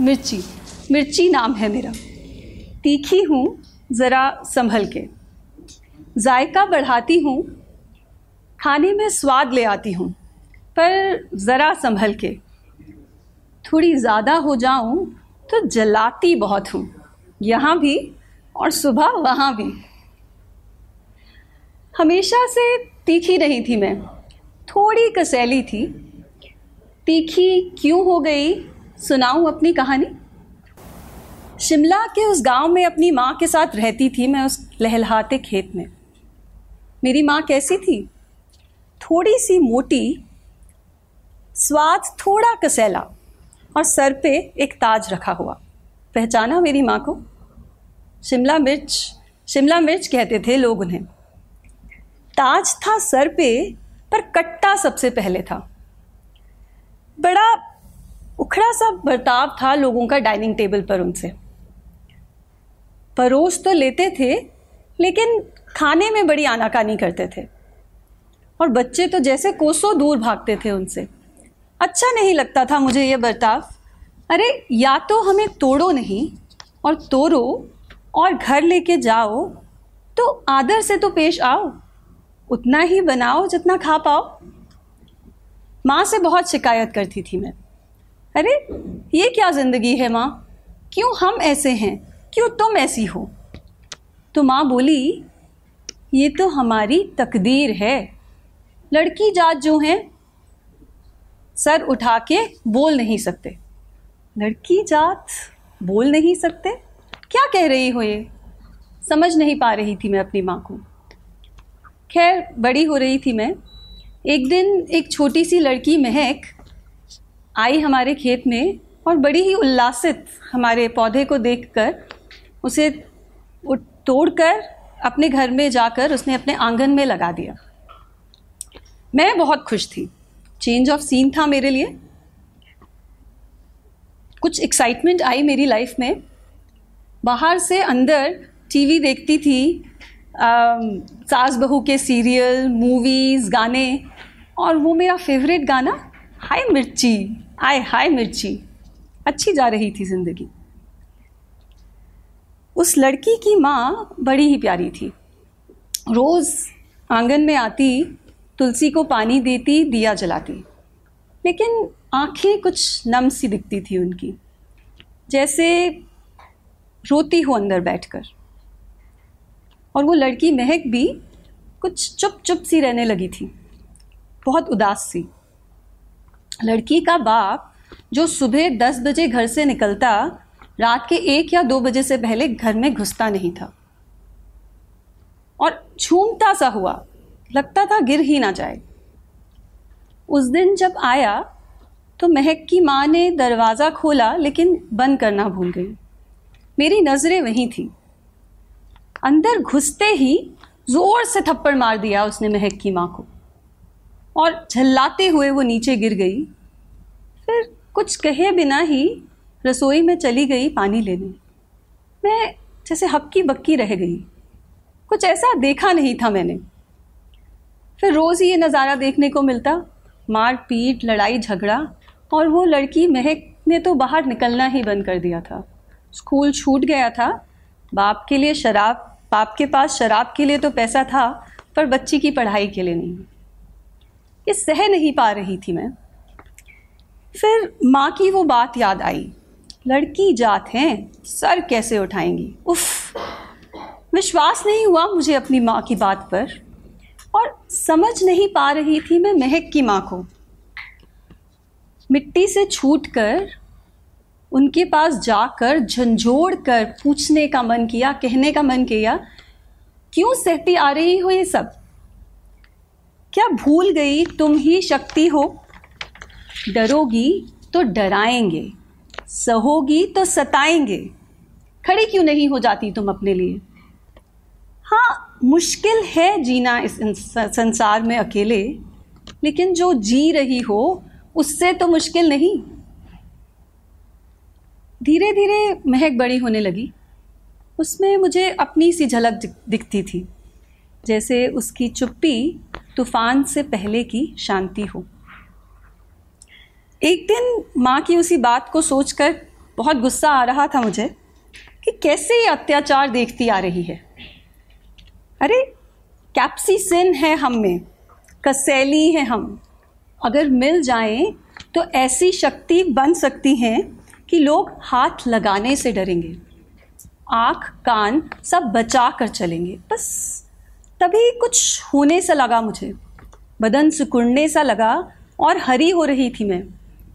मिर्ची। मिर्ची नाम है मेरा। तीखी हूँ, ज़रा संभल के। जायका बढ़ाती हूँ, खाने में स्वाद ले आती हूँ, पर ज़रा संभल के। थोड़ी ज़्यादा हो जाऊँ तो जलाती बहुत हूँ, यहाँ भी और सुबह वहाँ भी। हमेशा से तीखी नहीं थी मैं, थोड़ी कसैली थी। तीखी क्यों हो गई? सुनाऊं अपनी कहानी? शिमला के उस गाँव में अपनी माँ के साथ रहती थी मैं उस लहलहाते खेत में। मेरी माँ कैसी थी? थोड़ी सी मोटी, स्वाद थोड़ा कसैला और सर पे एक ताज रखा हुआ। पहचाना मेरी माँ को? शिमला मिर्च शिमला मिर्च कहते थे लोग उन्हें। ताज था सर पे, पर कट्टा सबसे पहले था। बड़ा उखड़ा सा बर्ताव था लोगों का डाइनिंग टेबल पर उनसे। परोस तो लेते थे, लेकिन खाने में बड़ी आनाकानी करते थे। और बच्चे तो जैसे कोसों दूर भागते थे उनसे। अच्छा नहीं लगता था मुझे ये बर्ताव। अरे, या तो हमें तोड़ो नहीं, और तोड़ो और घर लेके जाओ तो आदर से तो पेश आओ। उतना ही बनाओ जितना खा पाओ। माँ से बहुत शिकायत करती थी मैं। अरे, ये क्या ज़िंदगी है माँ? क्यों हम ऐसे हैं? क्यों तुम ऐसी हो? तो माँ बोली, ये तो हमारी तकदीर है। लड़की जात जो हैं, सर उठा के बोल नहीं सकते। लड़की जात बोल नहीं सकते? क्या कह रही हो ये? समझ नहीं पा रही थी मैं अपनी माँ को। खैर, बड़ी हो रही थी मैं। एक दिन एक छोटी सी लड़की महक आई हमारे खेत में और बड़ी ही उल्लासित हमारे पौधे को देखकर उसे तोड़कर अपने घर में जाकर उसने अपने आँगन में लगा दिया। मैं बहुत खुश थी। चेंज ऑफ़ सीन था मेरे लिए। कुछ एक्साइटमेंट आई मेरी लाइफ में। बाहर से अंदर टीवी देखती थी सास बहू के सीरियल मूवीज़ गाने। और वो मेरा फेवरेट गाना, हाय मिर्ची। आय हाय मिर्ची। अच्छी जा रही थी ज़िंदगी। उस लड़की की माँ बड़ी ही प्यारी थी। रोज़ आँगन में आती, तुलसी को पानी देती, दिया जलाती। लेकिन आँखें कुछ नम सी दिखती थी उनकी। जैसे रोती हो अंदर बैठकर। और वो लड़की महक भी कुछ चुप चुप सी रहने लगी थी। बहुत उदास सी। लड़की का बाप जो सुबह दस बजे घर से निकलता, रात के एक या दो बजे से पहले घर में घुसता नहीं था। और झूमता सा हुआ, लगता था गिर ही ना जाए। उस दिन जब आया तो महक की माँ ने दरवाज़ा खोला, लेकिन बंद करना भूल गई। मेरी नज़रें वहीं थी। अंदर घुसते ही ज़ोर से थप्पड़ मार दिया उसने महक की माँ को। और झल्लाते हुए वो नीचे गिर गई। फिर कुछ कहे बिना ही रसोई में चली गई पानी लेने। मैं जैसे हक्की बक्की रह गई। कुछ ऐसा देखा नहीं था मैंने। फिर रोज़ ही ये नज़ारा देखने को मिलता। मार पीट लड़ाई, झगड़ा और वो लड़की महक ने तो बाहर निकलना ही बंद कर दिया था। स्कूल छूट गया था। बाप के लिए शराब, बाप के पास शराब के लिए तो पैसा था, पर बच्ची की पढ़ाई के लिए नहीं। ये सह नहीं पा रही थी मैं। फिर माँ की वो बात याद आई। लड़की जात हैं, सर कैसे उठाएँगी? उफ, विश्वास नहीं हुआ मुझे अपनी माँ की बात पर। और समझ नहीं पा रही थी मैं महक की माँ को। मिट्टी से छूट कर उनके पास जाकर झंझोड़ कर पूछने का मन किया, कहने का मन किया, क्यों सहती आ रही हो ये सब? क्या भूल गई तुम ही शक्ति हो? डरोगी तो डराएँगे, सहोगी तो सताएँगे। खड़ी क्यों नहीं हो जाती तुम अपने लिए? हाँ मुश्किल है जीना इस संसार में अकेले, लेकिन जो जी रही हो, उससे तो मुश्किल नहीं। धीरे धीरे महक बड़ी होने लगी। उसमें मुझे अपनी सी झलक दिखती थी, जैसे उसकी चुप्पी तूफ़ान से पहले की शांति हो। एक दिन माँ की उसी बात को सोचकर बहुत गुस्सा आ रहा था मुझे कि कैसे ये अत्याचार देखती आ रही है। अरे कैप्सिसिन है हम में, कसैली है हम। अगर मिल जाएँ तो ऐसी शक्ति बन सकती हैं कि लोग हाथ लगाने से डरेंगे। आँख कान सब बचा कर चलेंगे, बस। तभी कुछ होने सा लगा मुझे। बदन सिकुड़ने सा लगा और हरी हो रही थी मैं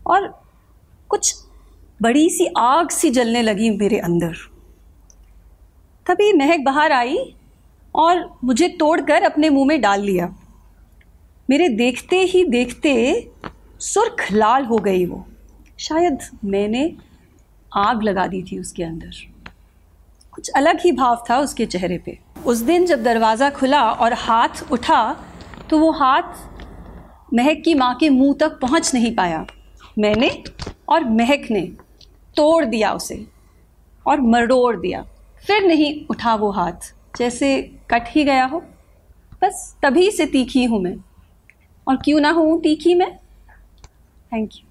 और कुछ बड़ी सी आग सी जलने लगी मेरे अंदर। तभी महक बाहर आई और मुझे तोड़कर अपने मुँह में डाल लिया। मेरे देखते ही देखते सुर्ख लाल हो गई वो। शायद मैंने आग लगा दी थी उसके अंदर। कुछ अलग ही भाव था उसके चेहरे पे। उस दिन जब दरवाज़ा खुला और हाथ उठा तो वो हाथ महक की माँ के मुँह तक पहुँच नहीं पाया। मैंने और महक ने तोड़ दिया उसे और मरोड़ दिया। फिर नहीं उठा वो हाथ। जैसे कट ही गया हो, बस तभी से तीखी हूँ मैं। और क्यों ना हूँ तीखी मैं? Thank you